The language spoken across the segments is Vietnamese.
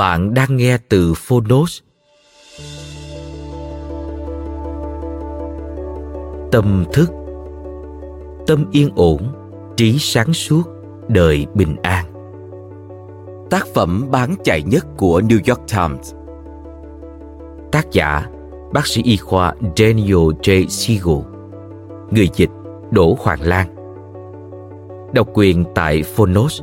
Bạn đang nghe từ Phonos. Tâm thức Tâm yên ổn, trí sáng suốt, đời bình an. Tác phẩm bán chạy nhất của New York Times. Tác giả Bác sĩ y khoa Daniel J. Siegel. Người dịch Đỗ Hoàng Lan. Độc quyền tại Phonos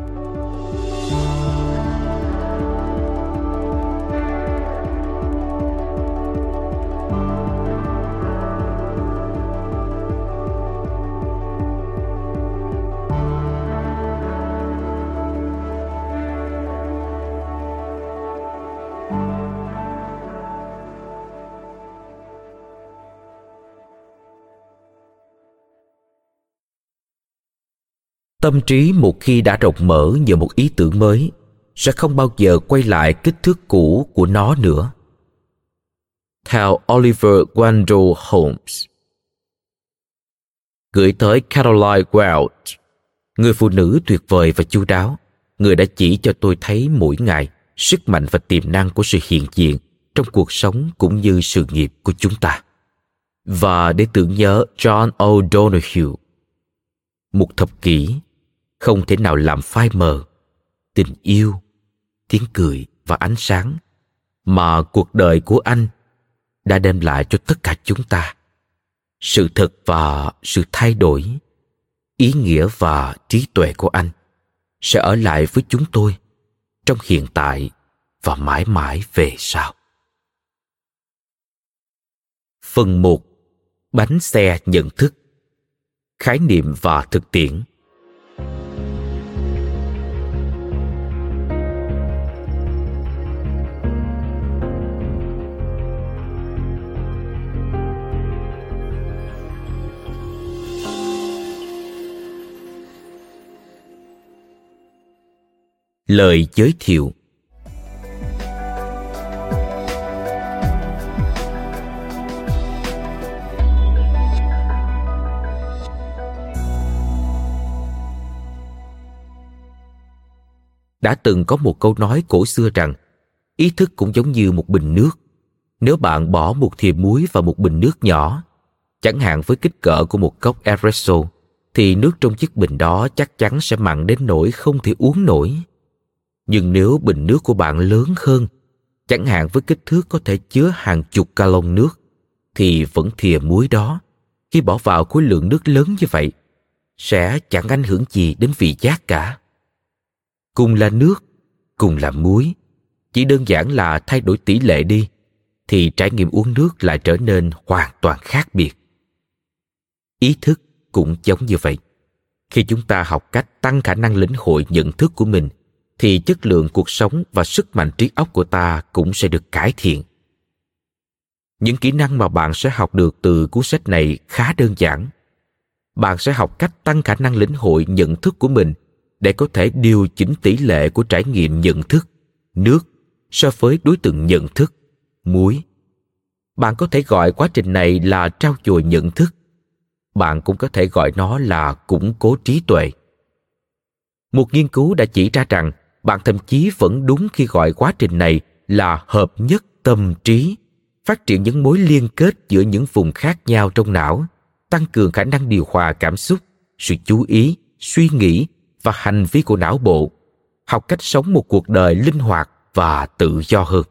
Tâm trí một khi đã rộng mở nhờ một ý tưởng mới, sẽ không bao giờ quay lại kích thước cũ của nó nữa. Theo oliver wendell holmes. Gửi tới caroline Welch, người phụ nữ tuyệt vời và chu đáo, người đã chỉ cho tôi thấy mỗi ngày sức mạnh và tiềm năng của sự hiện diện trong cuộc sống cũng như sự nghiệp của chúng ta. Và để tưởng nhớ john o'donoghue, một thập kỷ không thể nào làm phai mờ. Tình yêu, tiếng cười và ánh sáng mà cuộc đời của anh đã đem lại cho tất cả chúng ta. Sự thật và sự thay đổi, ý nghĩa và trí tuệ của anh sẽ ở lại với chúng tôi trong hiện tại và mãi mãi về sau. Phần một. Bánh xe nhận thức. Khái niệm và thực tiễn. Lời giới thiệu. Đã từng có một câu nói cổ xưa rằng, ý thức cũng giống như một bình nước. Nếu bạn bỏ một thìa muối vào một bình nước nhỏ, chẳng hạn với kích cỡ của một cốc espresso, thì nước trong chiếc bình đó chắc chắn sẽ mặn đến nỗi không thể uống nổi nhưng nếu bình nước của bạn lớn hơn, chẳng hạn với kích thước có thể chứa hàng chục gallon nước, thì vẫn thìa muối đó. Khi bỏ vào khối lượng nước lớn như vậy, sẽ chẳng ảnh hưởng gì đến vị giác cả. Cùng là nước, cùng là muối, chỉ đơn giản là thay đổi tỷ lệ đi, thì trải nghiệm uống nước lại trở nên hoàn toàn khác biệt. Ý thức cũng giống như vậy. Khi chúng ta học cách tăng khả năng lĩnh hội nhận thức của mình thì chất lượng cuộc sống và sức mạnh trí óc của ta cũng sẽ được cải thiện. Những kỹ năng mà bạn sẽ học được từ cuốn sách này khá đơn giản. Bạn sẽ học cách tăng khả năng lĩnh hội nhận thức của mình để có thể điều chỉnh tỷ lệ của trải nghiệm nhận thức, nước so với đối tượng nhận thức, muối. Bạn có thể gọi quá trình này là trao dồi nhận thức. Bạn cũng có thể gọi nó là củng cố trí tuệ. Một nghiên cứu đã chỉ ra rằng bạn thậm chí vẫn đúng khi gọi quá trình này là hợp nhất tâm trí, phát triển những mối liên kết giữa những vùng khác nhau trong não, tăng cường khả năng điều hòa cảm xúc, sự chú ý, suy nghĩ và hành vi của não bộ, học cách sống một cuộc đời linh hoạt và tự do hơn.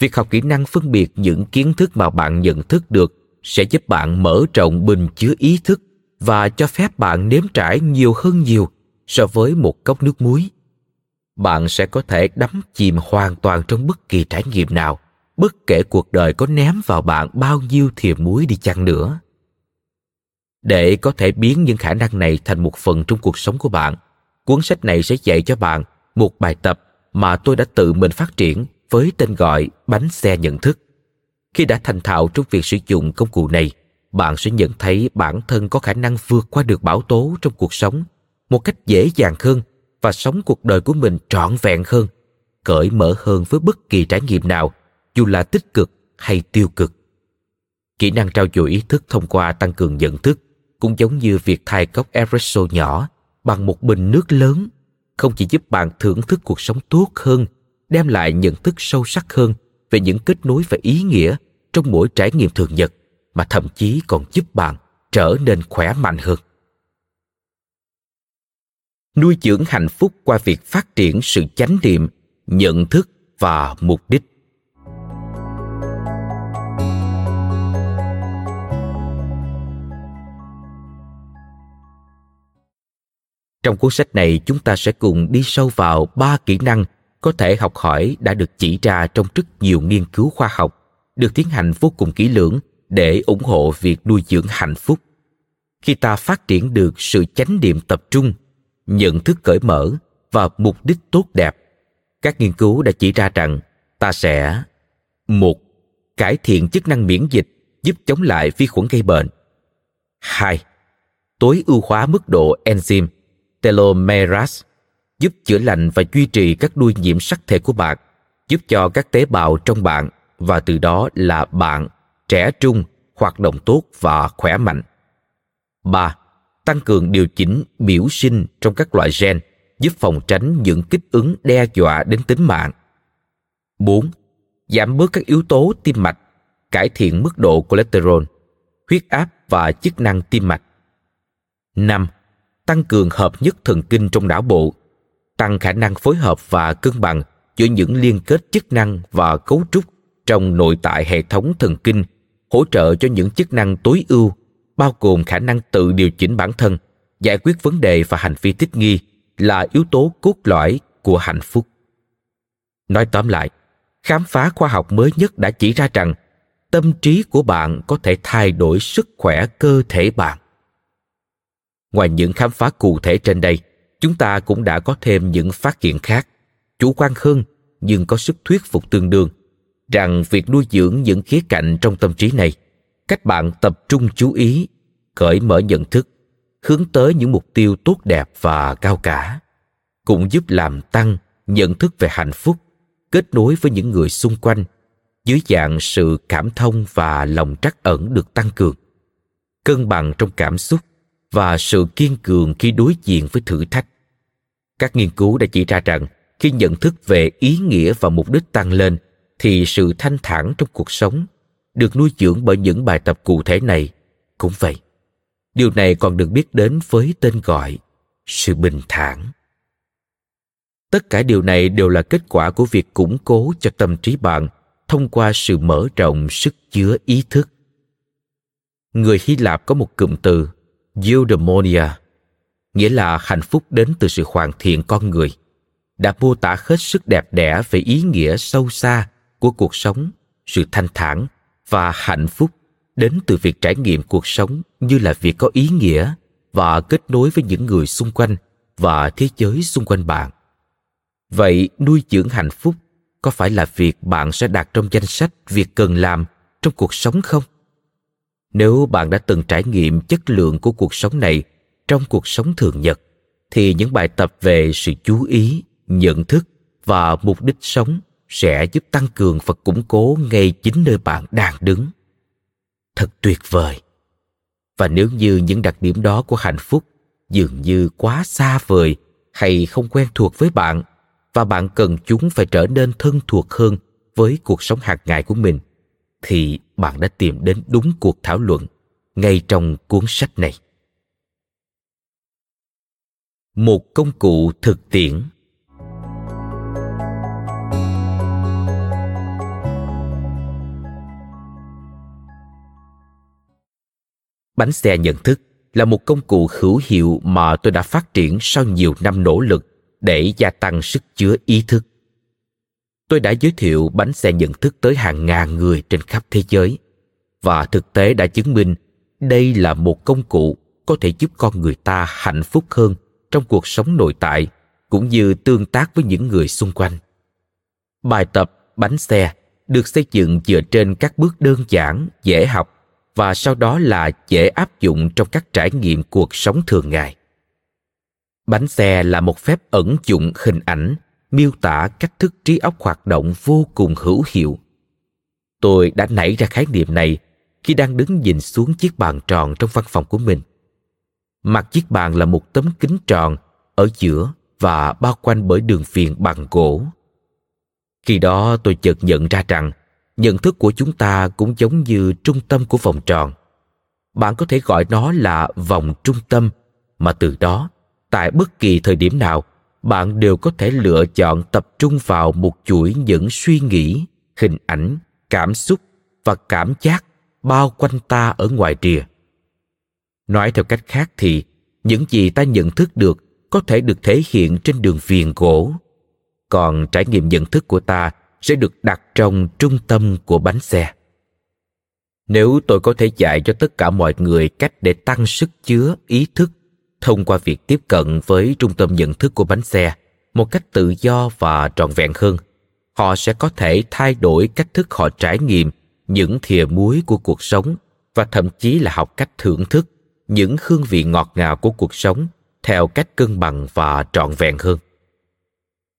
Việc học kỹ năng phân biệt những kiến thức mà bạn nhận thức được sẽ giúp bạn mở rộng bình chứa ý thức và cho phép bạn nếm trải nhiều hơn nhiều so với một cốc nước muối. Bạn sẽ có thể đắm chìm hoàn toàn trong bất kỳ trải nghiệm nào, bất kể cuộc đời có ném vào bạn bao nhiêu thìa muối đi chăng nữa. Để có thể biến những khả năng này thành một phần trong cuộc sống của bạn, cuốn sách này sẽ dạy cho bạn một bài tập mà tôi đã tự mình phát triển với tên gọi bánh xe nhận thức. Khi đã thành thạo trong việc sử dụng công cụ này, bạn sẽ nhận thấy bản thân có khả năng vượt qua được bão tố trong cuộc sống một cách dễ dàng hơn và sống cuộc đời của mình trọn vẹn hơn, cởi mở hơn với bất kỳ trải nghiệm nào, dù là tích cực hay tiêu cực. Kỹ năng trao dồi ý thức thông qua tăng cường nhận thức cũng giống như việc thay cốc espresso nhỏ bằng một bình nước lớn, không chỉ giúp bạn thưởng thức cuộc sống tốt hơn, đem lại nhận thức sâu sắc hơn về những kết nối và ý nghĩa trong mỗi trải nghiệm thường nhật, mà thậm chí còn giúp bạn trở nên khỏe mạnh hơn nuôi dưỡng hạnh phúc qua việc phát triển sự chánh niệm, nhận thức và mục đích. Trong cuốn sách này, chúng ta sẽ cùng đi sâu vào ba kỹ năng có thể học hỏi đã được chỉ ra trong rất nhiều nghiên cứu khoa học, được tiến hành vô cùng kỹ lưỡng để ủng hộ việc nuôi dưỡng hạnh phúc. Khi ta phát triển được sự chánh niệm tập trung nhận thức cởi mở và mục đích tốt đẹp. Các nghiên cứu đã chỉ ra rằng ta sẽ, một, cải thiện chức năng miễn dịch giúp chống lại vi khuẩn gây bệnh. Hai, tối ưu hóa mức độ enzyme telomerase giúp chữa lành và duy trì các đuôi nhiễm sắc thể của bạn, giúp cho các tế bào trong bạn và từ đó là bạn trẻ trung, hoạt động tốt và khỏe mạnh. 3 tăng cường điều chỉnh biểu sinh trong các loại gen, giúp phòng tránh những kích ứng đe dọa đến tính mạng. 4. Giảm bớt các yếu tố tim mạch, cải thiện mức độ cholesterol, huyết áp và chức năng tim mạch. 5. Tăng cường hợp nhất thần kinh trong não bộ, tăng khả năng phối hợp và cân bằng giữa những liên kết chức năng và cấu trúc trong nội tại hệ thống thần kinh, hỗ trợ cho những chức năng tối ưu bao gồm khả năng tự điều chỉnh bản thân, giải quyết vấn đề và hành vi thích nghi là yếu tố cốt lõi của hạnh phúc. Nói tóm lại, khám phá khoa học mới nhất đã chỉ ra rằng tâm trí của bạn có thể thay đổi sức khỏe cơ thể bạn. Ngoài những khám phá cụ thể trên đây, chúng ta cũng đã có thêm những phát hiện khác, chủ quan hơn nhưng có sức thuyết phục tương đương, rằng việc nuôi dưỡng những khía cạnh trong tâm trí này cách bạn tập trung chú ý, cởi mở nhận thức, hướng tới những mục tiêu tốt đẹp và cao cả, cũng giúp làm tăng nhận thức về hạnh phúc, kết nối với những người xung quanh, dưới dạng sự cảm thông và lòng trắc ẩn được tăng cường. Cân bằng trong cảm xúc và sự kiên cường khi đối diện với thử thách. Các nghiên cứu đã chỉ ra rằng, khi nhận thức về ý nghĩa và mục đích tăng lên, thì sự thanh thản trong cuộc sống được nuôi dưỡng bởi những bài tập cụ thể này. Cũng vậy, điều này còn được biết đến với tên gọi sự bình thản. Tất cả điều này đều là kết quả của việc củng cố cho tâm trí bạn thông qua sự mở rộng sức chứa ý thức. Người hy lạp có một cụm từ, eudaimonia, nghĩa là hạnh phúc đến từ sự hoàn thiện con người, đã mô tả hết sức đẹp đẽ về ý nghĩa sâu xa của cuộc sống, sự thanh thản và hạnh phúc đến từ việc trải nghiệm cuộc sống như là việc có ý nghĩa và kết nối với những người xung quanh và thế giới xung quanh bạn. Vậy nuôi dưỡng hạnh phúc có phải là việc bạn sẽ đặt trong danh sách việc cần làm trong cuộc sống không? Nếu bạn đã từng trải nghiệm chất lượng của cuộc sống này trong cuộc sống thường nhật, thì những bài tập về sự chú ý, nhận thức và mục đích sống sẽ giúp tăng cường và củng cố ngay chính nơi bạn đang đứng. Thật tuyệt vời. Và nếu như những đặc điểm đó của hạnh phúc dường như quá xa vời hay không quen thuộc với bạn, và bạn cần chúng phải trở nên thân thuộc hơn với cuộc sống hàng ngày của mình, thì bạn đã tìm đến đúng cuộc thảo luận ngay trong cuốn sách này. Một công cụ thực tiễn bánh xe nhận thức là một công cụ hữu hiệu mà tôi đã phát triển sau nhiều năm nỗ lực để gia tăng sức chứa ý thức. Tôi đã giới thiệu bánh xe nhận thức tới hàng ngàn người trên khắp thế giới và thực tế đã chứng minh đây là một công cụ có thể giúp con người ta hạnh phúc hơn trong cuộc sống nội tại cũng như tương tác với những người xung quanh. Bài tập bánh xe được xây dựng dựa trên các bước đơn giản, dễ học và sau đó là dễ áp dụng trong các trải nghiệm cuộc sống thường ngày. Bánh xe là một phép ẩn dụng hình ảnh, miêu tả cách thức trí óc hoạt động vô cùng hữu hiệu. Tôi đã nảy ra khái niệm này khi đang đứng nhìn xuống chiếc bàn tròn trong văn phòng của mình. Mặt chiếc bàn là một tấm kính tròn ở giữa và bao quanh bởi đường viền bằng gỗ. Khi đó tôi chợt nhận ra rằng nhận thức của chúng ta cũng giống như trung tâm của vòng tròn. Bạn có thể gọi nó là vòng trung tâm, mà từ đó, tại bất kỳ thời điểm nào, bạn đều có thể lựa chọn tập trung vào một chuỗi những suy nghĩ, hình ảnh, cảm xúc và cảm giác bao quanh ta ở ngoài rìa. Nói theo cách khác thì, những gì ta nhận thức được có thể được thể hiện trên đường viền gỗ. Còn trải nghiệm nhận thức của ta sẽ được đặt trong trung tâm của bánh xe. Nếu tôi có thể dạy cho tất cả mọi người cách để tăng sức chứa ý thức thông qua việc tiếp cận với trung tâm nhận thức của bánh xe một cách tự do và trọn vẹn hơn, họ sẽ có thể thay đổi cách thức họ trải nghiệm những thìa muối của cuộc sống và thậm chí là học cách thưởng thức những hương vị ngọt ngào của cuộc sống theo cách cân bằng và trọn vẹn hơn.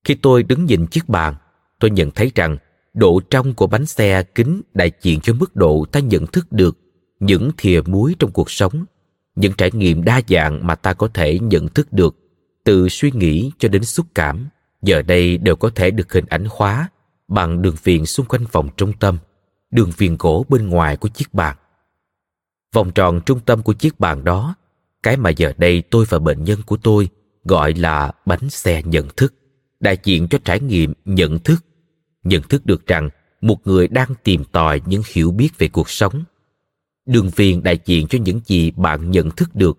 Khi tôi đứng nhìn chiếc bàn tôi nhận thấy rằng, độ trong của bánh xe kính đại diện cho mức độ ta nhận thức được những thìa muối trong cuộc sống, những trải nghiệm đa dạng mà ta có thể nhận thức được từ suy nghĩ cho đến xúc cảm. Giờ đây đều có thể được hình ảnh hóa bằng đường viền xung quanh vòng trung tâm, đường viền gỗ bên ngoài của chiếc bàn. Vòng tròn trung tâm của chiếc bàn đó, cái mà giờ đây tôi và bệnh nhân của tôi gọi là bánh xe nhận thức đại diện cho trải nghiệm, nhận thức. Nhận thức được rằng một người đang tìm tòi những hiểu biết về cuộc sống. Đường viền đại diện cho những gì bạn nhận thức được.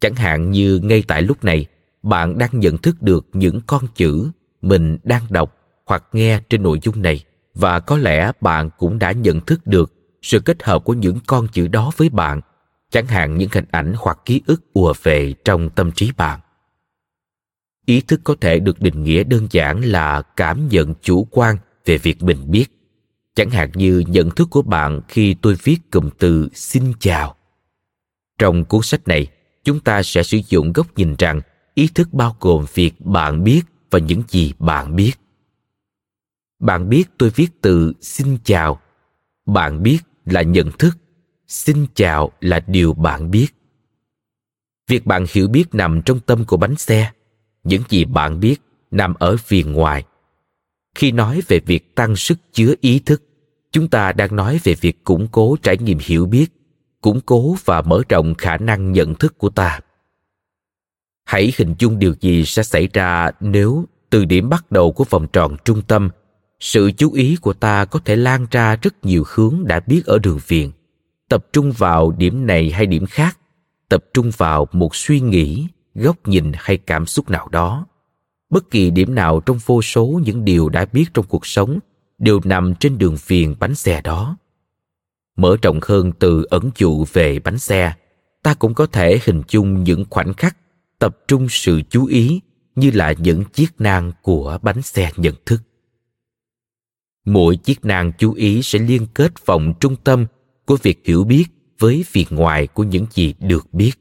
Chẳng hạn như ngay tại lúc này, bạn đang nhận thức được những con chữ mình đang đọc hoặc nghe trên nội dung này. Và có lẽ bạn cũng đã nhận thức được sự kết hợp của những con chữ đó với bạn. Chẳng hạn những hình ảnh hoặc ký ức ùa về trong tâm trí bạn ý thức có thể được định nghĩa đơn giản là cảm nhận chủ quan về việc mình biết. Chẳng hạn như nhận thức của bạn khi tôi viết cụm từ xin chào. Trong cuốn sách này, chúng ta sẽ sử dụng góc nhìn rằng ý thức bao gồm việc bạn biết và những gì bạn biết. Bạn biết tôi viết từ xin chào. Bạn biết là nhận thức. Xin chào là điều bạn biết. Việc bạn hiểu biết nằm trong tâm của bánh xe những gì bạn biết nằm ở viền ngoài. Khi nói về việc tăng sức chứa ý thức, chúng ta đang nói về việc củng cố trải nghiệm hiểu biết, củng cố và mở rộng khả năng nhận thức của ta. Hãy hình dung điều gì sẽ xảy ra nếu, từ điểm bắt đầu của vòng tròn trung tâm, sự chú ý của ta có thể lan ra rất nhiều hướng đã biết ở đường viền. Tập trung vào điểm này hay điểm khác, tập trung vào một suy nghĩ góc nhìn hay cảm xúc nào đó. Bất kỳ điểm nào trong vô số những điều đã biết trong cuộc sống đều nằm trên đường viền bánh xe đó. Mở rộng hơn từ ẩn dụ về bánh xe, ta cũng có thể hình dung những khoảnh khắc tập trung sự chú ý như là những chiếc nang của bánh xe nhận thức. Mỗi chiếc nang chú ý sẽ liên kết vòng trung tâm của việc hiểu biết với việc ngoài của những gì được biết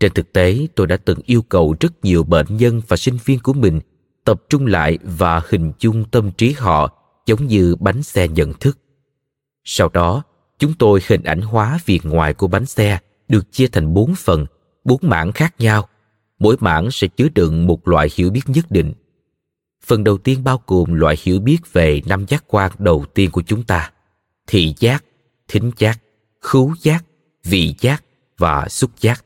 trên thực tế, tôi đã từng yêu cầu rất nhiều bệnh nhân và sinh viên của mình tập trung lại và hình dung tâm trí họ giống như bánh xe nhận thức. Sau đó, chúng tôi hình ảnh hóa việc ngoài của bánh xe được chia thành bốn phần, bốn mảng khác nhau. Mỗi mảng sẽ chứa đựng một loại hiểu biết nhất định. Phần đầu tiên bao gồm loại hiểu biết về năm giác quan đầu tiên của chúng ta thị giác, thính giác, khứu giác, vị giác và xúc giác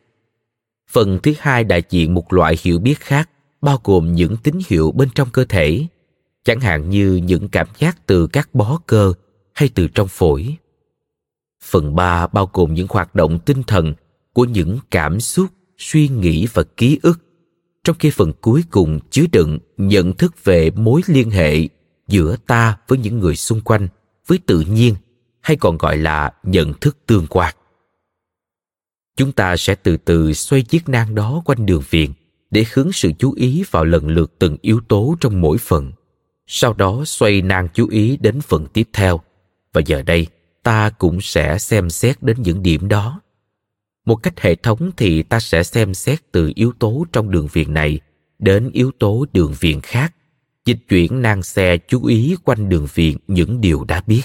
phần thứ hai đại diện một loại hiểu biết khác, bao gồm những tín hiệu bên trong cơ thể, chẳng hạn như những cảm giác từ các bó cơ hay từ trong phổi. Phần ba bao gồm những hoạt động tinh thần của những cảm xúc, suy nghĩ và ký ức. Trong khi phần cuối cùng chứa đựng nhận thức về mối liên hệ giữa ta với những người xung quanh, với tự nhiên, hay còn gọi là nhận thức tương quan chúng ta sẽ từ từ xoay chiếc nang đó quanh đường viền để hướng sự chú ý vào lần lượt từng yếu tố trong mỗi phần. Sau đó xoay nang chú ý đến phần tiếp theo. Và giờ đây, ta cũng sẽ xem xét đến những điểm đó. Một cách hệ thống thì ta sẽ xem xét từ yếu tố trong đường viền này đến yếu tố đường viền khác, dịch chuyển nang xe chú ý quanh đường viền những điều đã biết.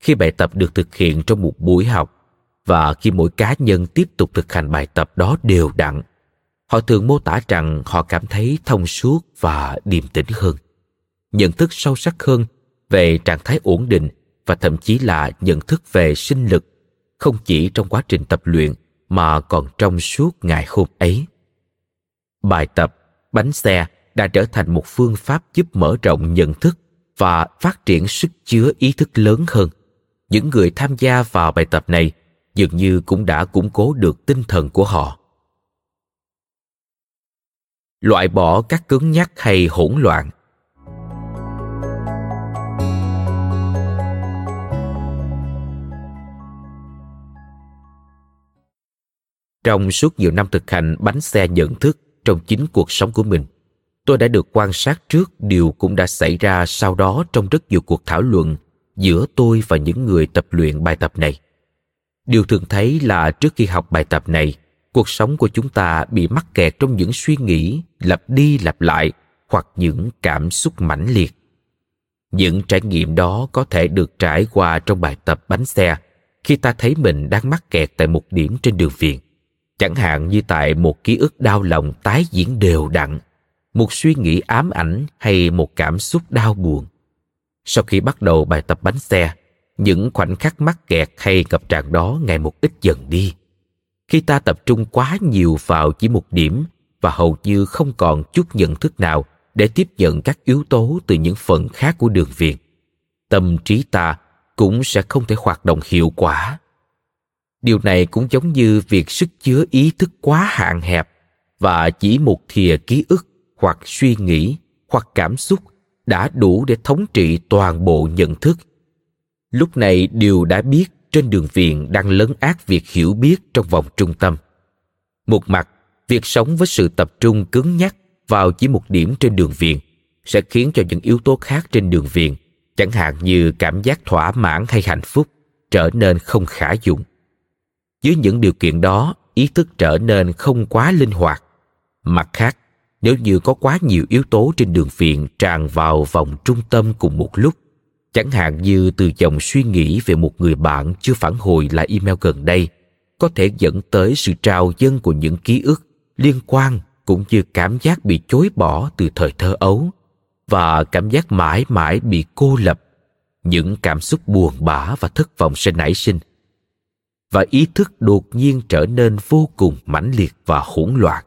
Khi bài tập được thực hiện trong một buổi học và khi mỗi cá nhân tiếp tục thực hành bài tập đó đều đặn, họ thường mô tả rằng họ cảm thấy thông suốt và điềm tĩnh hơn, nhận thức sâu sắc hơn về trạng thái ổn định và thậm chí là nhận thức về sinh lực, không chỉ trong quá trình tập luyện mà còn trong suốt ngày hôm ấy. Bài tập bánh xe đã trở thành một phương pháp giúp mở rộng nhận thức và phát triển sức chứa ý thức lớn hơn. Những người tham gia vào bài tập này dường như cũng đã củng cố được tinh thần của họ. Loại bỏ các cứng nhắc hay hỗn loạn. Trong suốt nhiều năm thực hành bánh xe nhận thức trong chính cuộc sống của mình, tôi đã được quan sát trước điều cũng đã xảy ra sau đó trong rất nhiều cuộc thảo luận giữa tôi và những người tập luyện bài tập này điều thường thấy là trước khi học bài tập này, cuộc sống của chúng ta bị mắc kẹt trong những suy nghĩ lặp đi lặp lại hoặc những cảm xúc mãnh liệt. Những trải nghiệm đó có thể được trải qua trong bài tập bánh xe khi ta thấy mình đang mắc kẹt tại một điểm trên đường viền. Chẳng hạn như tại một ký ức đau lòng tái diễn đều đặn, một suy nghĩ ám ảnh hay một cảm xúc đau buồn. Sau khi bắt đầu bài tập bánh xe những khoảnh khắc mắc kẹt hay ngập tràn đó ngày một ít dần đi. Khi ta tập trung quá nhiều vào chỉ một điểm và hầu như không còn chút nhận thức nào để tiếp nhận các yếu tố từ những phần khác của đường viền, tâm trí ta cũng sẽ không thể hoạt động hiệu quả. Điều này cũng giống như việc sức chứa ý thức quá hạn hẹp và chỉ một thìa ký ức hoặc suy nghĩ hoặc cảm xúc đã đủ để thống trị toàn bộ nhận thức lúc này điều đã biết trên đường viện đang lấn át việc hiểu biết trong vòng trung tâm. Một mặt, việc sống với sự tập trung cứng nhắc vào chỉ một điểm trên đường viện sẽ khiến cho những yếu tố khác trên đường viện chẳng hạn như cảm giác thỏa mãn hay hạnh phúc, trở nên không khả dụng. Dưới những điều kiện đó, ý thức trở nên không quá linh hoạt. Mặt khác, nếu như có quá nhiều yếu tố trên đường viện tràn vào vòng trung tâm cùng một lúc chẳng hạn như từ dòng suy nghĩ về một người bạn chưa phản hồi lại email gần đây, có thể dẫn tới sự trào dâng của những ký ức liên quan cũng như cảm giác bị chối bỏ từ thời thơ ấu và cảm giác mãi mãi bị cô lập. Những cảm xúc buồn bã và thất vọng sẽ nảy sinh và ý thức đột nhiên trở nên vô cùng mãnh liệt và hỗn loạn.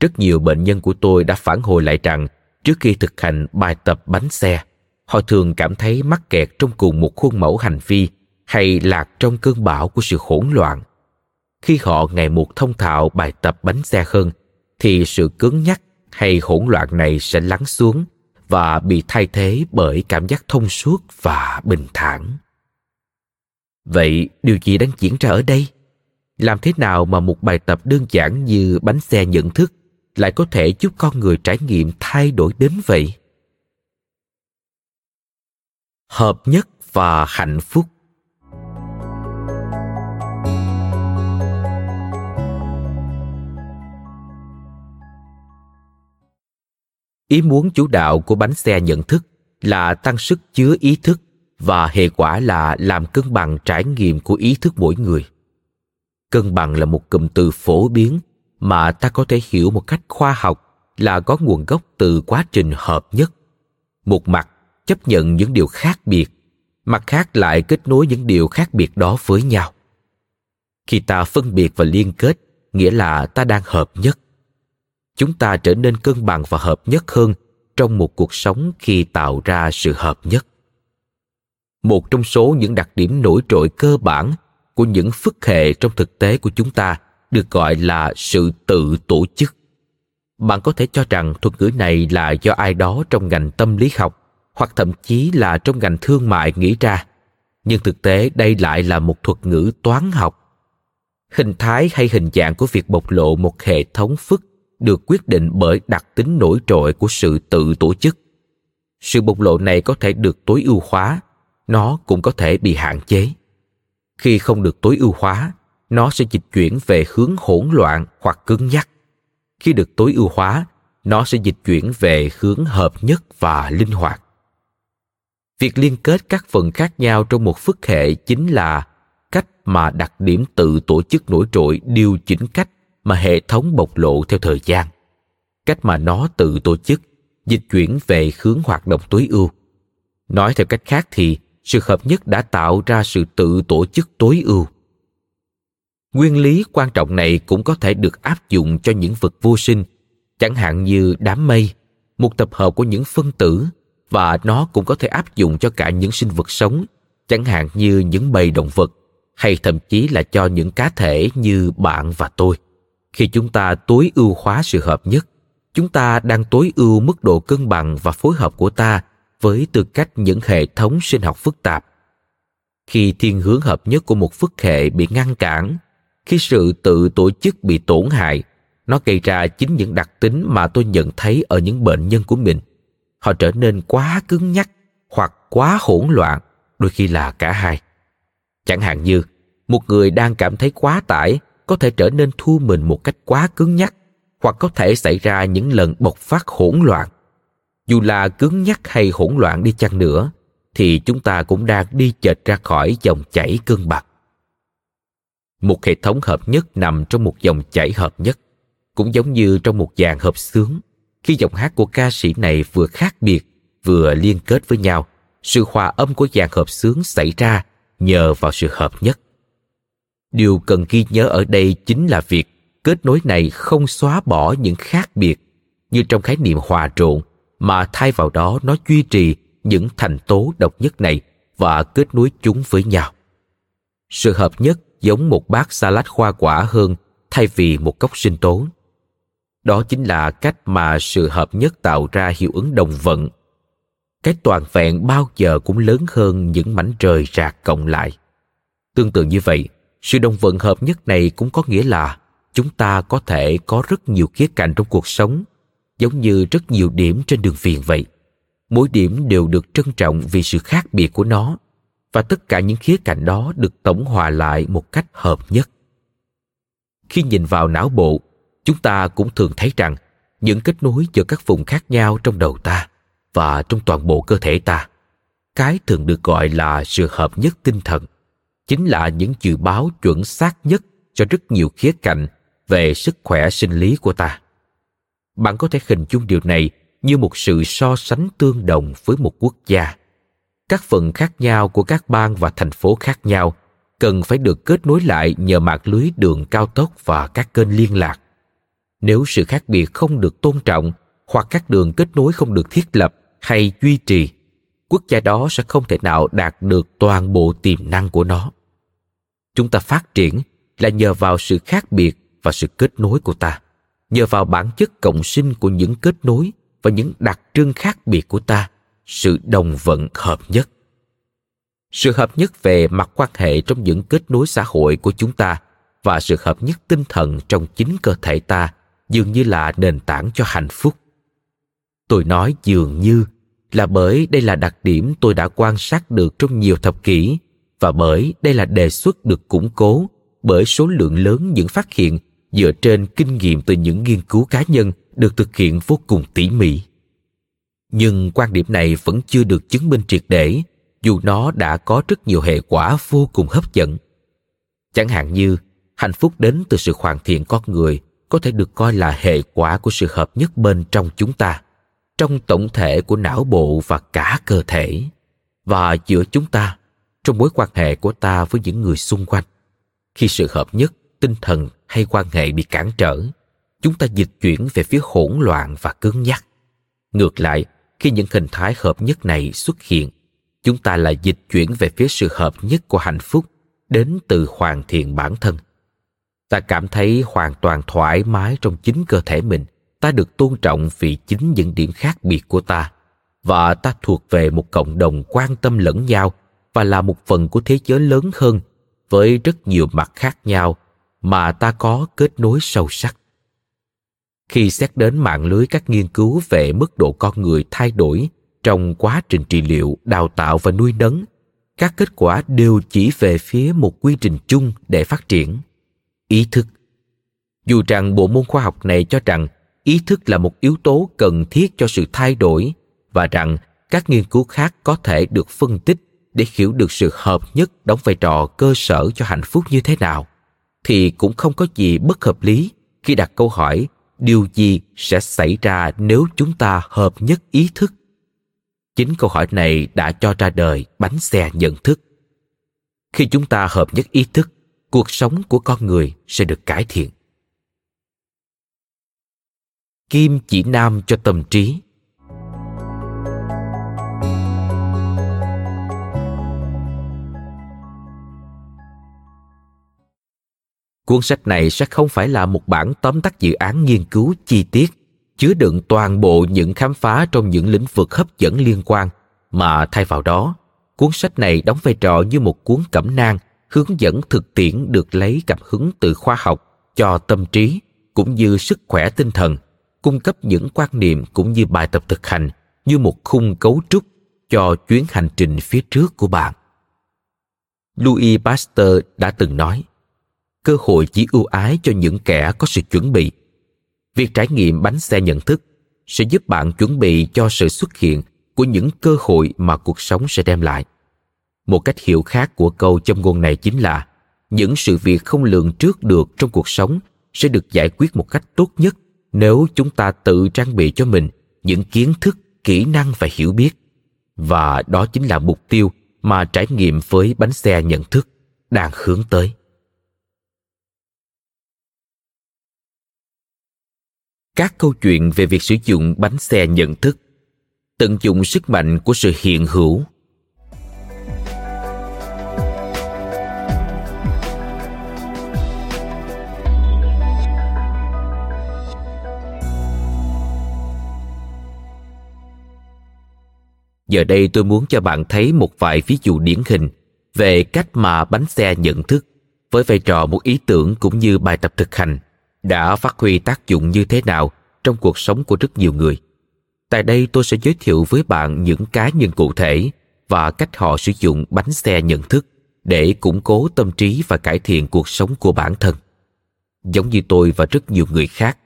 Rất nhiều bệnh nhân của tôi đã phản hồi lại rằng trước khi thực hành bài tập bánh xe họ thường cảm thấy mắc kẹt trong cùng một khuôn mẫu hành vi hay lạc trong cơn bão của sự hỗn loạn. Khi họ ngày một thông thạo bài tập bánh xe hơn, thì sự cứng nhắc hay hỗn loạn này sẽ lắng xuống và bị thay thế bởi cảm giác thông suốt và bình thản. Vậy điều gì đang diễn ra ở đây? Làm thế nào mà một bài tập đơn giản như bánh xe nhận thức lại có thể giúp con người trải nghiệm thay đổi đến vậy? Hợp nhất và hạnh phúc. Ý muốn chủ đạo của bánh xe nhận thức là tăng sức chứa ý thức và hệ quả là làm cân bằng trải nghiệm của ý thức mỗi người. Cân bằng là một cụm từ phổ biến mà ta có thể hiểu một cách khoa học là có nguồn gốc từ quá trình hợp nhất. Một mặt chấp nhận những điều khác biệt, mặt khác lại kết nối những điều khác biệt đó với nhau. Khi ta phân biệt và liên kết, nghĩa là ta đang hợp nhất. Chúng ta trở nên cân bằng và hợp nhất hơn trong một cuộc sống khi tạo ra sự hợp nhất. Một trong số những đặc điểm nổi trội cơ bản của những phức hệ trong thực tế của chúng ta được gọi là sự tự tổ chức. Bạn có thể cho rằng thuật ngữ này là do ai đó trong ngành tâm lý học hoặc thậm chí là trong ngành thương mại nghĩ ra. Nhưng thực tế đây lại là một thuật ngữ toán học. Hình thái hay hình dạng của việc bộc lộ một hệ thống phức được quyết định bởi đặc tính nổi trội của sự tự tổ chức. Sự bộc lộ này có thể được tối ưu hóa, nó cũng có thể bị hạn chế. Khi không được tối ưu hóa, nó sẽ dịch chuyển về hướng hỗn loạn hoặc cứng nhắc. Khi được tối ưu hóa, nó sẽ dịch chuyển về hướng hợp nhất và linh hoạt việc liên kết các phần khác nhau trong một phức hệ chính là cách mà đặc điểm tự tổ chức nổi trội điều chỉnh cách mà hệ thống bộc lộ theo thời gian. Cách mà nó tự tổ chức, dịch chuyển về hướng hoạt động tối ưu. Nói theo cách khác thì, sự hợp nhất đã tạo ra sự tự tổ chức tối ưu. Nguyên lý quan trọng này cũng có thể được áp dụng cho những vật vô sinh, chẳng hạn như đám mây, một tập hợp của những phân tử và nó cũng có thể áp dụng cho cả những sinh vật sống, chẳng hạn như những bầy động vật, hay thậm chí là cho những cá thể như bạn và tôi. Khi chúng ta tối ưu hóa sự hợp nhất, chúng ta đang tối ưu mức độ cân bằng và phối hợp của ta với tư cách những hệ thống sinh học phức tạp. Khi thiên hướng hợp nhất của một phức hệ bị ngăn cản, khi sự tự tổ chức bị tổn hại, nó gây ra chính những đặc tính mà tôi nhận thấy ở những bệnh nhân của mình họ trở nên quá cứng nhắc hoặc quá hỗn loạn, đôi khi là cả hai. Chẳng hạn như, một người đang cảm thấy quá tải có thể trở nên thu mình một cách quá cứng nhắc hoặc có thể xảy ra những lần bộc phát hỗn loạn. Dù là cứng nhắc hay hỗn loạn đi chăng nữa, thì chúng ta cũng đang đi chệch ra khỏi dòng chảy cân bằng một hệ thống hợp nhất nằm trong một dòng chảy hợp nhất, cũng giống như trong một dàn hợp xướng khi giọng hát của ca sĩ này vừa khác biệt, vừa liên kết với nhau, sự hòa âm của dàn hợp xướng xảy ra nhờ vào sự hợp nhất. Điều cần ghi nhớ ở đây chính là việc kết nối này không xóa bỏ những khác biệt như trong khái niệm hòa trộn, mà thay vào đó nó duy trì những thành tố độc nhất này và kết nối chúng với nhau. Sự hợp nhất giống một bát salad hoa quả hơn thay vì một cốc sinh tố đó chính là cách mà sự hợp nhất tạo ra hiệu ứng đồng vận. Cái toàn vẹn bao giờ cũng lớn hơn những mảnh trời rạc cộng lại. Tương tự như vậy, sự đồng vận hợp nhất này cũng có nghĩa là chúng ta có thể có rất nhiều khía cạnh trong cuộc sống, giống như rất nhiều điểm trên đường viền vậy. Mỗi điểm đều được trân trọng vì sự khác biệt của nó, và tất cả những khía cạnh đó được tổng hòa lại một cách hợp nhất. Khi nhìn vào não bộ chúng ta cũng thường thấy rằng những kết nối giữa các vùng khác nhau trong đầu ta và trong toàn bộ cơ thể ta, cái thường được gọi là sự hợp nhất tinh thần, chính là những dự báo chuẩn xác nhất cho rất nhiều khía cạnh về sức khỏe sinh lý của ta. Bạn có thể hình dung điều này như một sự so sánh tương đồng với một quốc gia. Các phần khác nhau của các bang và thành phố khác nhau cần phải được kết nối lại nhờ mạng lưới đường cao tốc và các kênh liên lạc nếu sự khác biệt không được tôn trọng, hoặc các đường kết nối không được thiết lập hay duy trì, quốc gia đó sẽ không thể nào đạt được toàn bộ tiềm năng của nó. Chúng ta phát triển là nhờ vào sự khác biệt và sự kết nối của ta, nhờ vào bản chất cộng sinh của những kết nối và những đặc trưng khác biệt của ta, sự đồng vận hợp nhất. Sự hợp nhất về mặt quan hệ trong những kết nối xã hội của chúng ta và sự hợp nhất tinh thần trong chính cơ thể ta dường như là nền tảng cho hạnh phúc. Tôi nói dường như là bởi đây là đặc điểm tôi đã quan sát được trong nhiều thập kỷ và bởi đây là đề xuất được củng cố bởi số lượng lớn những phát hiện dựa trên kinh nghiệm từ những nghiên cứu cá nhân được thực hiện vô cùng tỉ mỉ. Nhưng quan điểm này vẫn chưa được chứng minh triệt để, dù nó đã có rất nhiều hệ quả vô cùng hấp dẫn. Chẳng hạn như hạnh phúc đến từ sự hoàn thiện con người có thể được coi là hệ quả của sự hợp nhất bên trong chúng ta, trong tổng thể của não bộ và cả cơ thể. Và giữa chúng ta, trong mối quan hệ của ta với những người xung quanh, khi sự hợp nhất, tinh thần hay quan hệ bị cản trở, chúng ta dịch chuyển về phía hỗn loạn và cứng nhắc. Ngược lại, khi những hình thái hợp nhất này xuất hiện, chúng ta lại dịch chuyển về phía sự hợp nhất của hạnh phúc đến từ hoàn thiện bản thân ta cảm thấy hoàn toàn thoải mái trong chính cơ thể mình. Ta được tôn trọng vì chính những điểm khác biệt của ta. Và ta thuộc về một cộng đồng quan tâm lẫn nhau và là một phần của thế giới lớn hơn với rất nhiều mặt khác nhau mà ta có kết nối sâu sắc. Khi xét đến mạng lưới các nghiên cứu về mức độ con người thay đổi trong quá trình trị liệu, đào tạo và nuôi nấng, các kết quả đều chỉ về phía một quy trình chung để phát triển ý thức. Dù rằng bộ môn khoa học này cho rằng ý thức là một yếu tố cần thiết cho sự thay đổi và rằng các nghiên cứu khác có thể được phân tích để hiểu được sự hợp nhất đóng vai trò cơ sở cho hạnh phúc như thế nào, thì cũng không có gì bất hợp lý khi đặt câu hỏi điều gì sẽ xảy ra nếu chúng ta hợp nhất ý thức. Chính câu hỏi này đã cho ra đời bánh xe nhận thức. Khi chúng ta hợp nhất ý thức cuộc sống của con người sẽ được cải thiện. Kim chỉ nam cho tâm trí. Cuốn sách này sẽ không phải là một bản tóm tắt dự án nghiên cứu chi tiết, chứa đựng toàn bộ những khám phá trong những lĩnh vực hấp dẫn liên quan, mà thay vào đó, cuốn sách này đóng vai trò như một cuốn cẩm nang hướng dẫn thực tiễn được lấy cảm hứng từ khoa học, cho tâm trí, cũng như sức khỏe tinh thần, cung cấp những quan niệm cũng như bài tập thực hành như một khung cấu trúc cho chuyến hành trình phía trước của bạn. Louis pasteur đã từng nói, cơ hội chỉ ưu ái cho những kẻ có sự chuẩn bị. Việc trải nghiệm bánh xe nhận thức sẽ giúp bạn chuẩn bị cho sự xuất hiện của những cơ hội mà cuộc sống sẽ đem lại một cách hiểu khác của câu châm ngôn này chính là, những sự việc không lường trước được trong cuộc sống sẽ được giải quyết một cách tốt nhất nếu chúng ta tự trang bị cho mình những kiến thức, kỹ năng và hiểu biết. Và đó chính là mục tiêu mà trải nghiệm với bánh xe nhận thức đang hướng tới. Các câu chuyện về việc sử dụng bánh xe nhận thức. Tận dụng sức mạnh của sự hiện hữu. Giờ đây tôi muốn cho bạn thấy một vài ví dụ điển hình về cách mà bánh xe nhận thức với vai trò một ý tưởng cũng như bài tập thực hành đã phát huy tác dụng như thế nào trong cuộc sống của rất nhiều người. Tại đây tôi sẽ giới thiệu với bạn những cá nhân cụ thể và cách họ sử dụng bánh xe nhận thức để củng cố tâm trí và cải thiện cuộc sống của bản thân. Giống như tôi và rất nhiều người khác,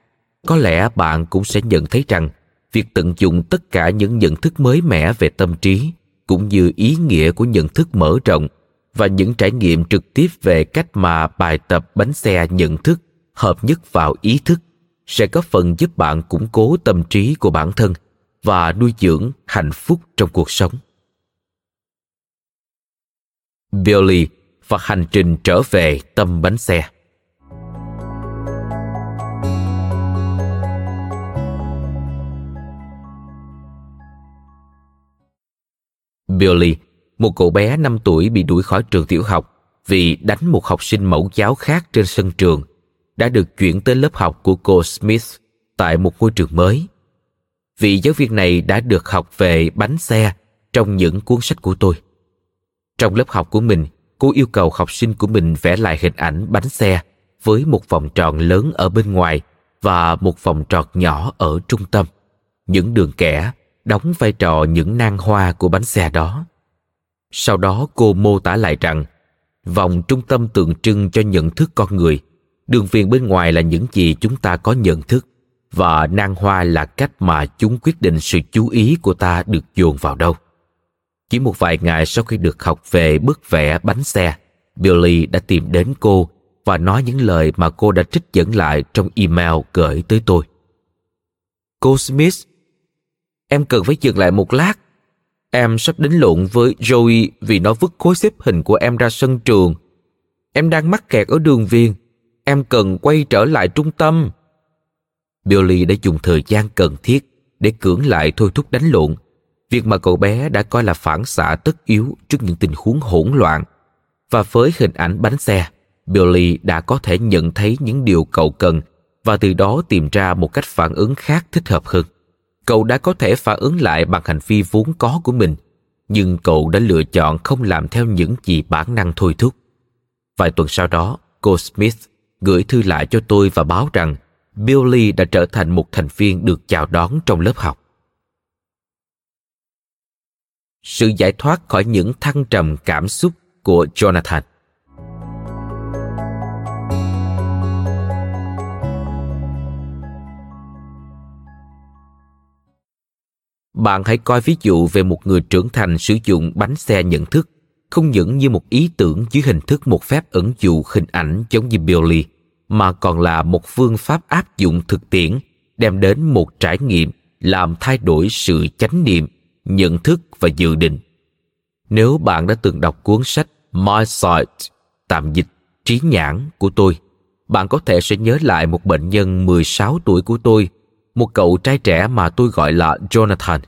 có lẽ bạn cũng sẽ nhận thấy rằng việc tận dụng tất cả những nhận thức mới mẻ về tâm trí, cũng như ý nghĩa của nhận thức mở rộng và những trải nghiệm trực tiếp về cách mà bài tập bánh xe nhận thức hợp nhất vào ý thức, sẽ có phần giúp bạn củng cố tâm trí của bản thân và nuôi dưỡng hạnh phúc trong cuộc sống. Billy và hành trình trở về tâm bánh xe. Billy, một cậu bé 5 tuổi bị đuổi khỏi trường tiểu học vì đánh một học sinh mẫu giáo khác trên sân trường đã được chuyển tới lớp học của cô Smith tại một ngôi trường mới. Vị giáo viên này đã được học về bánh xe trong những cuốn sách của tôi. Trong lớp học của mình, cô yêu cầu học sinh của mình vẽ lại hình ảnh bánh xe với một vòng tròn lớn ở bên ngoài và một vòng tròn nhỏ ở trung tâm. Những đường kẻ đóng vai trò những nang hoa của bánh xe đó. Sau đó cô mô tả lại rằng vòng trung tâm tượng trưng cho nhận thức con người đường viền bên ngoài là những gì chúng ta có nhận thức và nang hoa là cách mà chúng quyết định sự chú ý của ta được dồn vào đâu chỉ một vài ngày sau khi được học về bức vẽ bánh xe billy đã tìm đến cô và nói những lời mà cô đã trích dẫn lại trong email gửi tới tôi. Cô Smith, em cần phải dừng lại một lát. Em sắp đánh lộn với Joey vì nó vứt khối xếp hình của em ra sân trường. Em đang mắc kẹt ở đường viên. Em cần quay trở lại trung tâm. Billy đã dùng thời gian cần thiết để cưỡng lại thôi thúc đánh lộn việc mà cậu bé đã coi là phản xạ tất yếu trước những tình huống hỗn loạn và với hình ảnh bánh xe, billy đã có thể nhận thấy những điều cậu cần và từ đó tìm ra một cách phản ứng khác thích hợp hơn cậu đã có thể phản ứng lại bằng hành vi vốn có của mình, nhưng cậu đã lựa chọn không làm theo những gì bản năng thôi thúc. Vài tuần sau đó, cô smith gửi thư lại cho tôi và báo rằng billy đã trở thành một thành viên được chào đón trong lớp học. Sự giải thoát khỏi những thăng trầm cảm xúc của jonathan. Bạn hãy coi ví dụ về một người trưởng thành sử dụng bánh xe nhận thức không những như một ý tưởng dưới hình thức một phép ẩn dụ hình ảnh giống như Billy, mà còn là một phương pháp áp dụng thực tiễn đem đến một trải nghiệm làm thay đổi sự chánh niệm nhận thức và dự định. Nếu bạn đã từng đọc cuốn sách My Sight, tạm dịch trí nhãn của tôi, bạn có thể sẽ nhớ lại một bệnh nhân 16 tuổi của tôi, một cậu trai trẻ mà tôi gọi là Jonathan,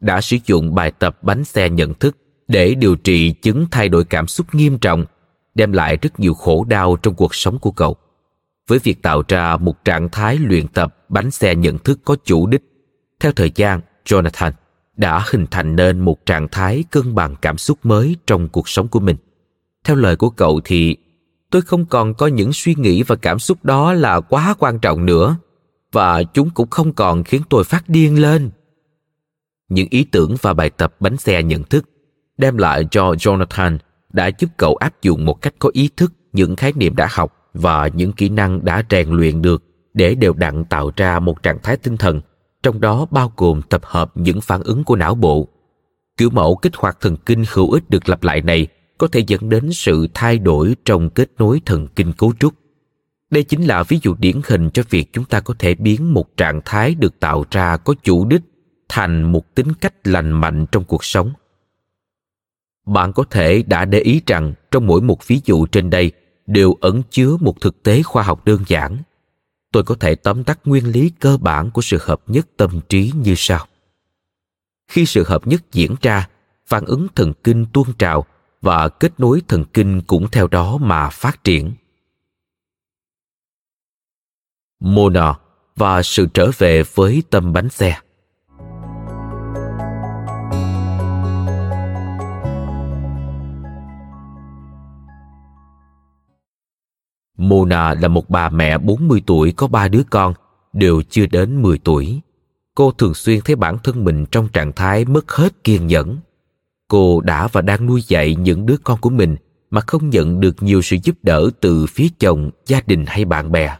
đã sử dụng bài tập bánh xe nhận thức để điều trị chứng thay đổi cảm xúc nghiêm trọng, đem lại rất nhiều khổ đau trong cuộc sống của cậu. Với việc tạo ra một trạng thái luyện tập bánh xe nhận thức có chủ đích, theo thời gian, Jonathan đã hình thành nên một trạng thái cân bằng cảm xúc mới trong cuộc sống của mình theo lời của cậu thì tôi không còn có những suy nghĩ và cảm xúc đó là quá quan trọng nữa và chúng cũng không còn khiến tôi phát điên lên những ý tưởng và bài tập bánh xe nhận thức, đem lại cho jonathan đã giúp cậu áp dụng một cách có ý thức những khái niệm đã học và những kỹ năng đã rèn luyện được để đều đặn tạo ra một trạng thái tinh thần, trong đó bao gồm tập hợp những phản ứng của não bộ. Kiểu mẫu kích hoạt thần kinh hữu ích được lặp lại này có thể dẫn đến sự thay đổi trong kết nối thần kinh cấu trúc. Đây chính là ví dụ điển hình cho việc chúng ta có thể biến một trạng thái được tạo ra có chủ đích thành một tính cách lành mạnh trong cuộc sống. Bạn có thể đã để ý rằng trong mỗi một ví dụ trên đây đều ẩn chứa một thực tế khoa học đơn giản. Tôi có thể tóm tắt nguyên lý cơ bản của sự hợp nhất tâm trí như sau. Khi sự hợp nhất diễn ra, phản ứng thần kinh tuôn trào và kết nối thần kinh cũng theo đó mà phát triển. Mona và sự trở về với tâm bánh xe. Mona là một bà mẹ 40 tuổi có ba đứa con, đều chưa đến 10 tuổi. Cô thường xuyên thấy bản thân mình trong trạng thái mất hết kiên nhẫn. Cô đã và đang nuôi dạy những đứa con của mình mà không nhận được nhiều sự giúp đỡ từ phía chồng, gia đình hay bạn bè.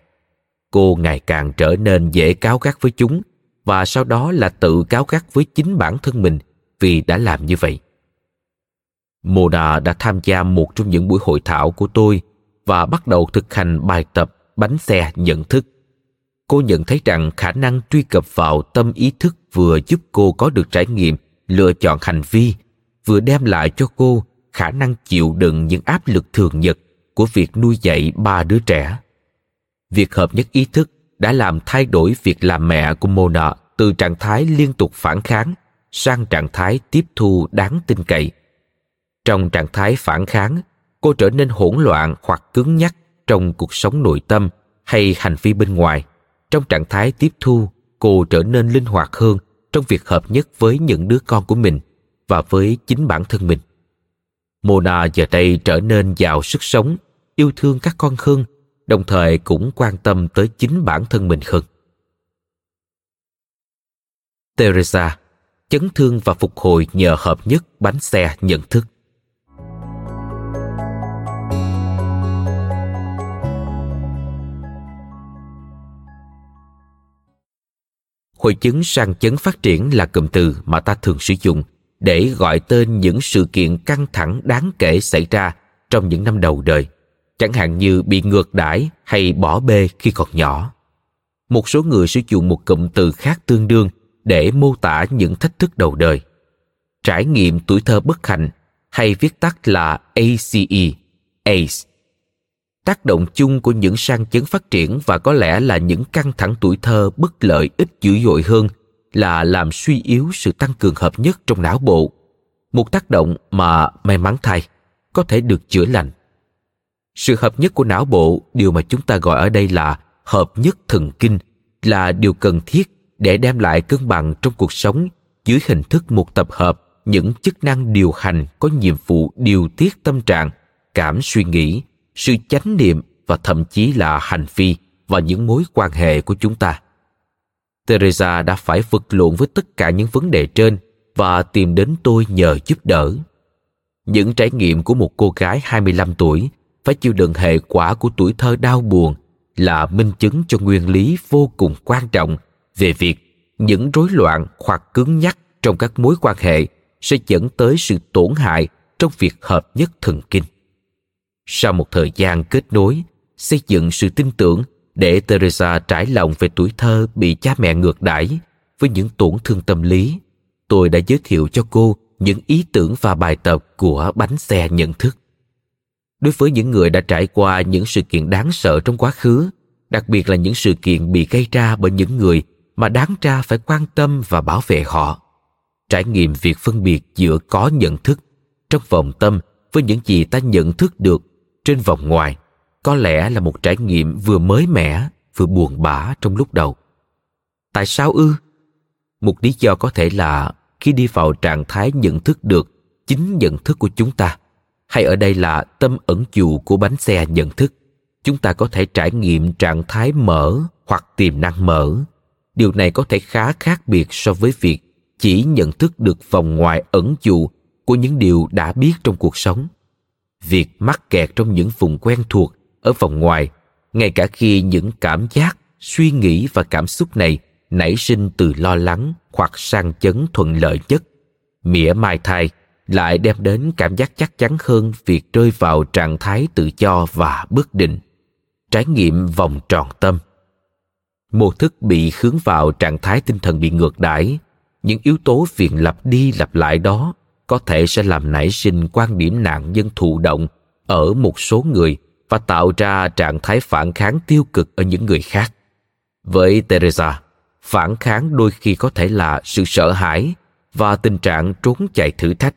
Cô ngày càng trở nên dễ cáo gắt với chúng và sau đó là tự cáo gắt với chính bản thân mình vì đã làm như vậy. Mona đã tham gia một trong những buổi hội thảo của tôi và bắt đầu thực hành bài tập bánh xe nhận thức. Cô nhận thấy rằng khả năng truy cập vào tâm ý thức vừa giúp cô có được trải nghiệm, lựa chọn hành vi, vừa đem lại cho cô khả năng chịu đựng những áp lực thường nhật của việc nuôi dạy ba đứa trẻ. Việc hợp nhất ý thức đã làm thay đổi việc làm mẹ của mona từ trạng thái liên tục phản kháng sang trạng thái tiếp thu đáng tin cậy. Trong trạng thái phản kháng cô trở nên hỗn loạn hoặc cứng nhắc trong cuộc sống nội tâm hay hành vi bên ngoài. Trong trạng thái tiếp thu, cô trở nên linh hoạt hơn trong việc hợp nhất với những đứa con của mình và với chính bản thân mình. Mona giờ đây trở nên giàu sức sống, yêu thương các con hơn, đồng thời cũng quan tâm tới chính bản thân mình hơn. Teresa, chấn thương và phục hồi nhờ hợp nhất bánh xe nhận thức. Hội chứng sang chấn phát triển là cụm từ mà ta thường sử dụng để gọi tên những sự kiện căng thẳng đáng kể xảy ra trong những năm đầu đời. chẳng hạn như bị ngược đãi hay bỏ bê khi còn nhỏ một số người sử dụng một cụm từ khác tương đương để mô tả những thách thức đầu đời trải nghiệm tuổi thơ bất hạnh hay viết tắt là ACE, ACE. Tác động chung của những sang chấn phát triển và có lẽ là những căng thẳng tuổi thơ bất lợi ít dữ dội hơn là làm suy yếu sự tăng cường hợp nhất trong não bộ. Một tác động mà may mắn thay có thể được chữa lành. Sự hợp nhất của não bộ, điều mà chúng ta gọi ở đây là hợp nhất thần kinh, là điều cần thiết để đem lại cân bằng trong cuộc sống dưới hình thức một tập hợp những chức năng điều hành có nhiệm vụ điều tiết tâm trạng cảm suy nghĩ sự chánh niệm và thậm chí là hành vi và những mối quan hệ của chúng ta teresa đã phải vật lộn với tất cả những vấn đề trên và tìm đến tôi nhờ giúp đỡ. Những trải nghiệm của một cô gái 25 tuổi phải chịu đựng hệ quả của tuổi thơ đau buồn là minh chứng cho nguyên lý vô cùng quan trọng về việc những rối loạn hoặc cứng nhắc trong các mối quan hệ sẽ dẫn tới sự tổn hại trong việc hợp nhất thần kinh. Sau một thời gian kết nối, xây dựng sự tin tưởng để Teresa trải lòng về tuổi thơ bị cha mẹ ngược đãi với những tổn thương tâm lý, tôi đã giới thiệu cho cô những ý tưởng và bài tập của bánh xe nhận thức. Đối với những người đã trải qua những sự kiện đáng sợ trong quá khứ, đặc biệt là những sự kiện bị gây ra bởi những người mà đáng ra phải quan tâm và bảo vệ họ trải nghiệm việc phân biệt giữa có nhận thức trong vòng tâm với những gì ta nhận thức được trên vòng ngoài, có lẽ là một trải nghiệm vừa mới mẻ, vừa buồn bã trong lúc đầu. Tại sao ư? Một lý do có thể là khi đi vào trạng thái nhận thức được chính nhận thức của chúng ta, hay ở đây là tâm ẩn dụ của bánh xe nhận thức, chúng ta có thể trải nghiệm trạng thái mở hoặc tiềm năng mở. Điều này có thể khá khác biệt so với việc chỉ nhận thức được vòng ngoài ẩn dụ của những điều đã biết trong cuộc sống việc mắc kẹt trong những vùng quen thuộc ở vòng ngoài, ngay cả khi những cảm giác, suy nghĩ và cảm xúc này nảy sinh từ lo lắng hoặc sang chấn thuận lợi nhất, mỉa mai thai lại đem đến cảm giác chắc chắn hơn việc rơi vào trạng thái tự do và bất định. Trải nghiệm vòng tròn tâm. Mô thức bị hướng vào trạng thái tinh thần bị ngược đãi. Những yếu tố phiền lặp đi lặp lại đó có thể sẽ làm nảy sinh quan điểm nạn nhân thụ động ở một số người và tạo ra trạng thái phản kháng tiêu cực ở những người khác. Với teresa, phản kháng đôi khi có thể là sự sợ hãi và tình trạng trốn chạy thử thách,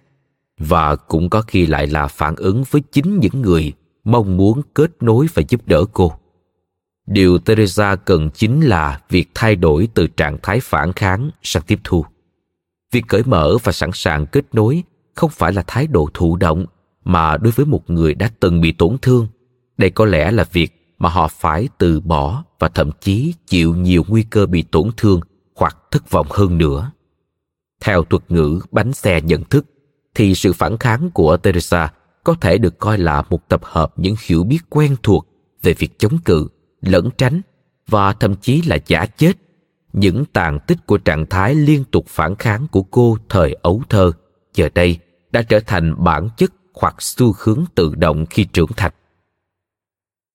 và cũng có khi lại là phản ứng với chính những người mong muốn kết nối và giúp đỡ cô. Điều teresa cần chính là việc thay đổi từ trạng thái phản kháng sang tiếp thu việc cởi mở và sẵn sàng kết nối không phải là thái độ thụ động, mà đối với một người đã từng bị tổn thương. Đây có lẽ là việc mà họ phải từ bỏ và thậm chí chịu nhiều nguy cơ bị tổn thương hoặc thất vọng hơn nữa. Theo thuật ngữ bánh xe nhận thức, thì sự phản kháng của teresa có thể được coi là một tập hợp những hiểu biết quen thuộc về việc chống cự, lẩn tránh và thậm chí là giả chết những tàn tích của trạng thái liên tục phản kháng của cô thời ấu thơ, giờ đây đã trở thành bản chất hoặc xu hướng tự động khi trưởng thành.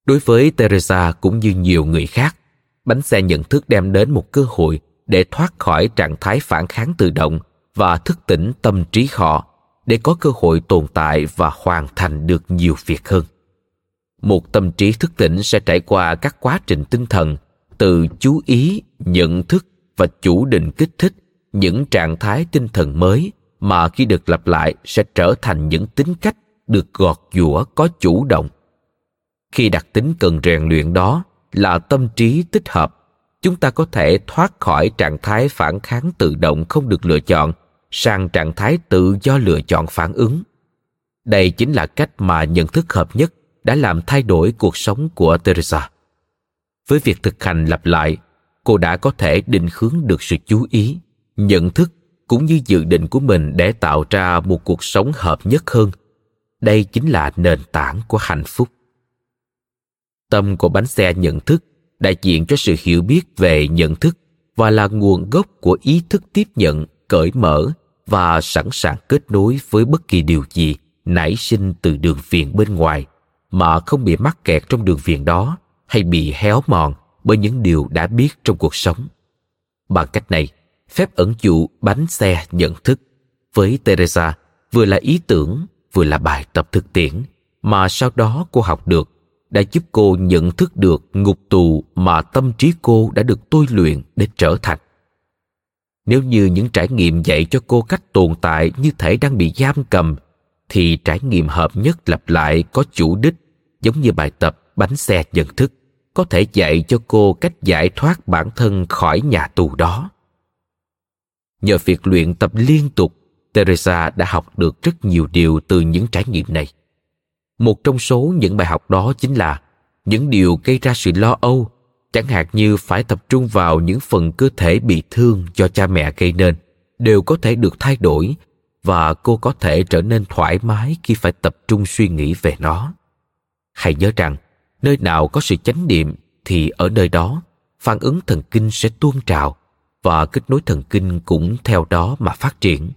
Đối với teresa cũng như nhiều người khác, bánh xe nhận thức đem đến một cơ hội để thoát khỏi trạng thái phản kháng tự động và thức tỉnh tâm trí họ để có cơ hội tồn tại và hoàn thành được nhiều việc hơn. Một tâm trí thức tỉnh sẽ trải qua các quá trình tinh thần từ chú ý, nhận thức và chủ định kích thích những trạng thái tinh thần mới mà khi được lặp lại sẽ trở thành những tính cách được gọt giũa, có chủ động. Khi đặc tính cần rèn luyện đó là tâm trí tích hợp, chúng ta có thể thoát khỏi trạng thái phản kháng tự động không được lựa chọn sang trạng thái tự do lựa chọn phản ứng. Đây chính là cách mà nhận thức hợp nhất đã làm thay đổi cuộc sống của teresa với việc thực hành lặp lại, cô đã có thể định hướng được sự chú ý, nhận thức cũng như dự định của mình để tạo ra một cuộc sống hợp nhất hơn. Đây chính là nền tảng của hạnh phúc. Tâm của bánh xe nhận thức đại diện cho sự hiểu biết về nhận thức và là nguồn gốc của ý thức tiếp nhận, cởi mở và sẵn sàng kết nối với bất kỳ điều gì nảy sinh từ đường viền bên ngoài mà không bị mắc kẹt trong đường viền đó hay bị héo mòn bởi những điều đã biết trong cuộc sống. Bằng cách này, phép ẩn dụ bánh xe nhận thức với Teresa vừa là ý tưởng vừa là bài tập thực tiễn mà sau đó cô học được đã giúp cô nhận thức được ngục tù mà tâm trí cô đã được tôi luyện để trở thành nếu như những trải nghiệm dạy cho cô cách tồn tại như thể đang bị giam cầm thì trải nghiệm hợp nhất lặp lại có chủ đích giống như bài tập bánh xe nhận thức có thể dạy cho cô cách giải thoát bản thân khỏi nhà tù đó. Nhờ việc luyện tập liên tục, teresa đã học được rất nhiều điều từ những trải nghiệm này. Một trong số những bài học đó chính là những điều gây ra sự lo âu, chẳng hạn như phải tập trung vào những phần cơ thể bị thương do cha mẹ gây nên, đều có thể được thay đổi và cô có thể trở nên thoải mái khi phải tập trung suy nghĩ về nó. Hãy nhớ rằng nơi nào có sự chánh niệm thì ở nơi đó, phản ứng thần kinh sẽ tuôn trào và kết nối thần kinh cũng theo đó mà phát triển.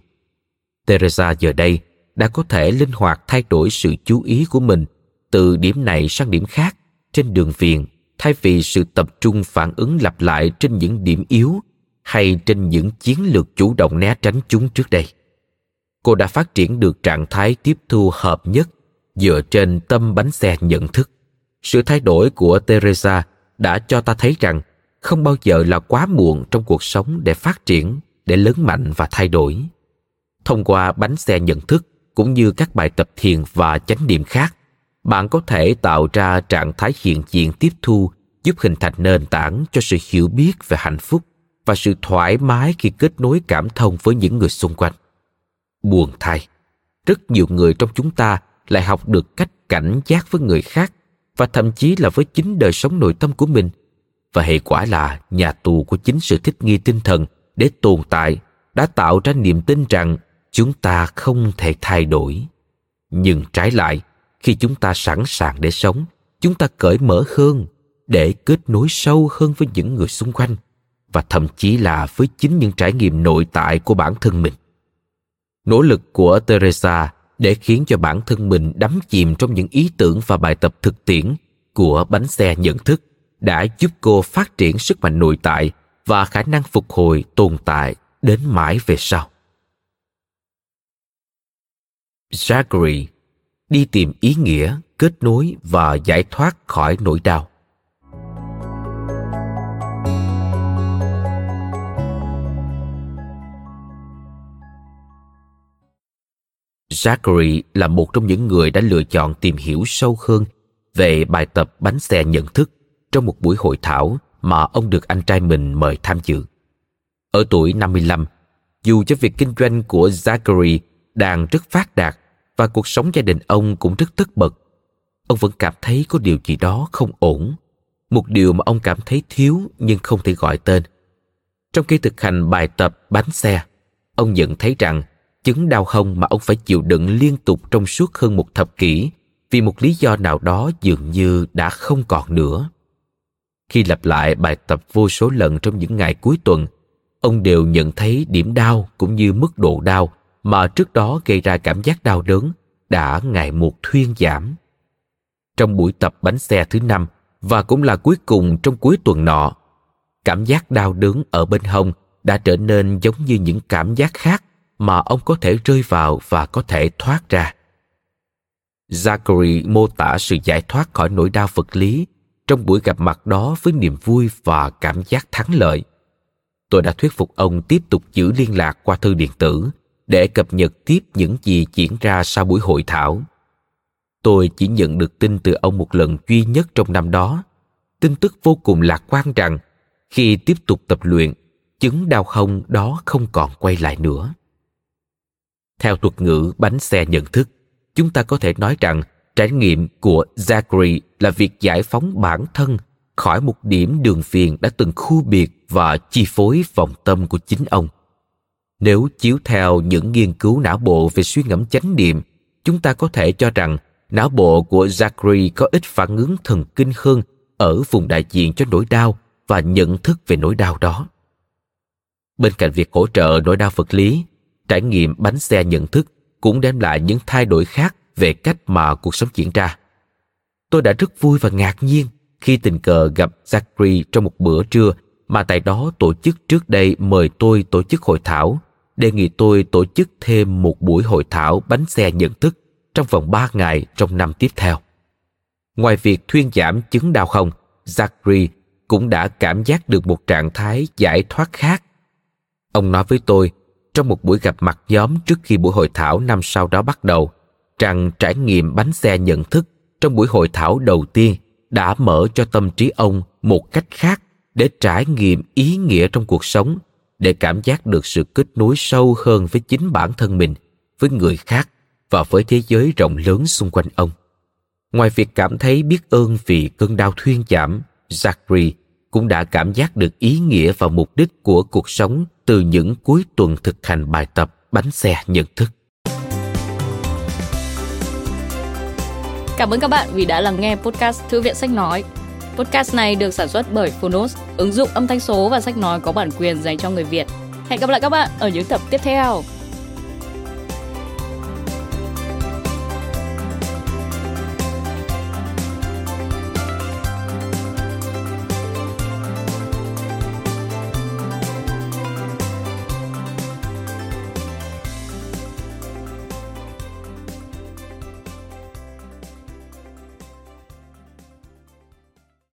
Teresa giờ đây đã có thể linh hoạt thay đổi sự chú ý của mình từ điểm này sang điểm khác trên đường viền, thay vì sự tập trung phản ứng lặp lại trên những điểm yếu hay trên những chiến lược chủ động né tránh chúng trước đây. Cô đã phát triển được trạng thái tiếp thu hợp nhất dựa trên tâm bánh xe nhận thức sự thay đổi của teresa đã cho ta thấy rằng không bao giờ là quá muộn trong cuộc sống để phát triển, để lớn mạnh và thay đổi. Thông qua bánh xe nhận thức cũng như các bài tập thiền và chánh niệm khác, bạn có thể tạo ra trạng thái hiện diện tiếp thu, giúp hình thành nền tảng cho sự hiểu biết về hạnh phúc và sự thoải mái khi kết nối cảm thông với những người xung quanh. Buồn thay, rất nhiều người trong chúng ta lại học được cách cảnh giác với người khác và thậm chí là với chính đời sống nội tâm của mình. Và hệ quả là nhà tù của chính sự thích nghi tinh thần để tồn tại đã tạo ra niềm tin rằng chúng ta không thể thay đổi. Nhưng trái lại, khi chúng ta sẵn sàng để sống, chúng ta cởi mở hơn để kết nối sâu hơn với những người xung quanh và thậm chí là với chính những trải nghiệm nội tại của bản thân mình. Nỗ lực của teresa để khiến cho bản thân mình đắm chìm trong những ý tưởng và bài tập thực tiễn của bánh xe nhận thức đã giúp cô phát triển sức mạnh nội tại và khả năng phục hồi tồn tại đến mãi về sau Zachary đi tìm ý nghĩa, kết nối và giải thoát khỏi nỗi đau. Zachary là một trong những người đã lựa chọn tìm hiểu sâu hơn về bài tập bánh xe nhận thức trong một buổi hội thảo mà ông được anh trai mình mời tham dự. Ở tuổi 55, dù cho việc kinh doanh của Zachary đang rất phát đạt và cuộc sống gia đình ông cũng rất tất bật ông vẫn cảm thấy có điều gì đó không ổn một điều mà ông cảm thấy thiếu nhưng không thể gọi tên trong khi thực hành bài tập bánh xe ông nhận thấy rằng chứng đau hông mà ông phải chịu đựng liên tục trong suốt hơn một thập kỷ vì một lý do nào đó dường như đã không còn nữa khi lặp lại bài tập vô số lần trong những ngày cuối tuần ông đều nhận thấy điểm đau cũng như mức độ đau mà trước đó gây ra cảm giác đau đớn đã ngày một thuyên giảm. Trong buổi tập bánh xe thứ năm và cũng là cuối cùng trong cuối tuần nọ, cảm giác đau đớn ở bên hông đã trở nên giống như những cảm giác khác mà ông có thể rơi vào và có thể thoát ra. Zachary mô tả sự giải thoát khỏi nỗi đau vật lý trong buổi gặp mặt đó với niềm vui và cảm giác thắng lợi. Tôi đã thuyết phục ông tiếp tục giữ liên lạc qua thư điện tử để cập nhật tiếp những gì diễn ra sau buổi hội thảo. Tôi chỉ nhận được tin từ ông một lần duy nhất trong năm đó. Tin tức vô cùng lạc quan rằng khi tiếp tục tập luyện, chứng đau không đó không còn quay lại nữa. Theo thuật ngữ bánh xe nhận thức, chúng ta có thể nói rằng trải nghiệm của Zachary là việc giải phóng bản thân khỏi một điểm đường phiền đã từng khu biệt và chi phối vòng tâm của chính ông. Nếu chiếu theo những nghiên cứu não bộ về suy ngẫm chánh niệm, chúng ta có thể cho rằng não bộ của Zachary có ít phản ứng thần kinh hơn ở vùng đại diện cho nỗi đau và nhận thức về nỗi đau đó. Bên cạnh việc hỗ trợ nỗi đau vật lý, trải nghiệm bánh xe nhận thức cũng đem lại những thay đổi khác về cách mà cuộc sống diễn ra. Tôi đã rất vui và ngạc nhiên khi tình cờ gặp Zachary trong một bữa trưa mà tại đó tổ chức trước đây mời tôi tổ chức hội thảo, đề nghị tôi tổ chức thêm một buổi hội thảo bánh xe nhận thức trong vòng 3 ngày trong năm tiếp theo. Ngoài việc thuyên giảm chứng đau không, Zachary cũng đã cảm giác được một trạng thái giải thoát khác. Ông nói với tôi trong một buổi gặp mặt nhóm trước khi buổi hội thảo năm sau đó bắt đầu. Rằng trải nghiệm bánh xe nhận thức trong buổi hội thảo đầu tiên đã mở cho tâm trí ông một cách khác để trải nghiệm ý nghĩa trong cuộc sống, để cảm giác được sự kết nối sâu hơn với chính bản thân mình, với người khác và với thế giới rộng lớn xung quanh ông. Ngoài việc cảm thấy biết ơn vì cơn đau thuyên giảm, zachary cũng đã cảm giác được ý nghĩa và mục đích của cuộc sống từ những cuối tuần thực hành bài tập bánh xe nhận thức Cảm ơn các bạn vì đã lắng nghe podcast Thư viện Sách Nói. Podcast này được sản xuất bởi Phonos, ứng dụng âm thanh số và sách nói có bản quyền dành cho người Việt. Hẹn gặp lại các bạn ở những tập tiếp theo.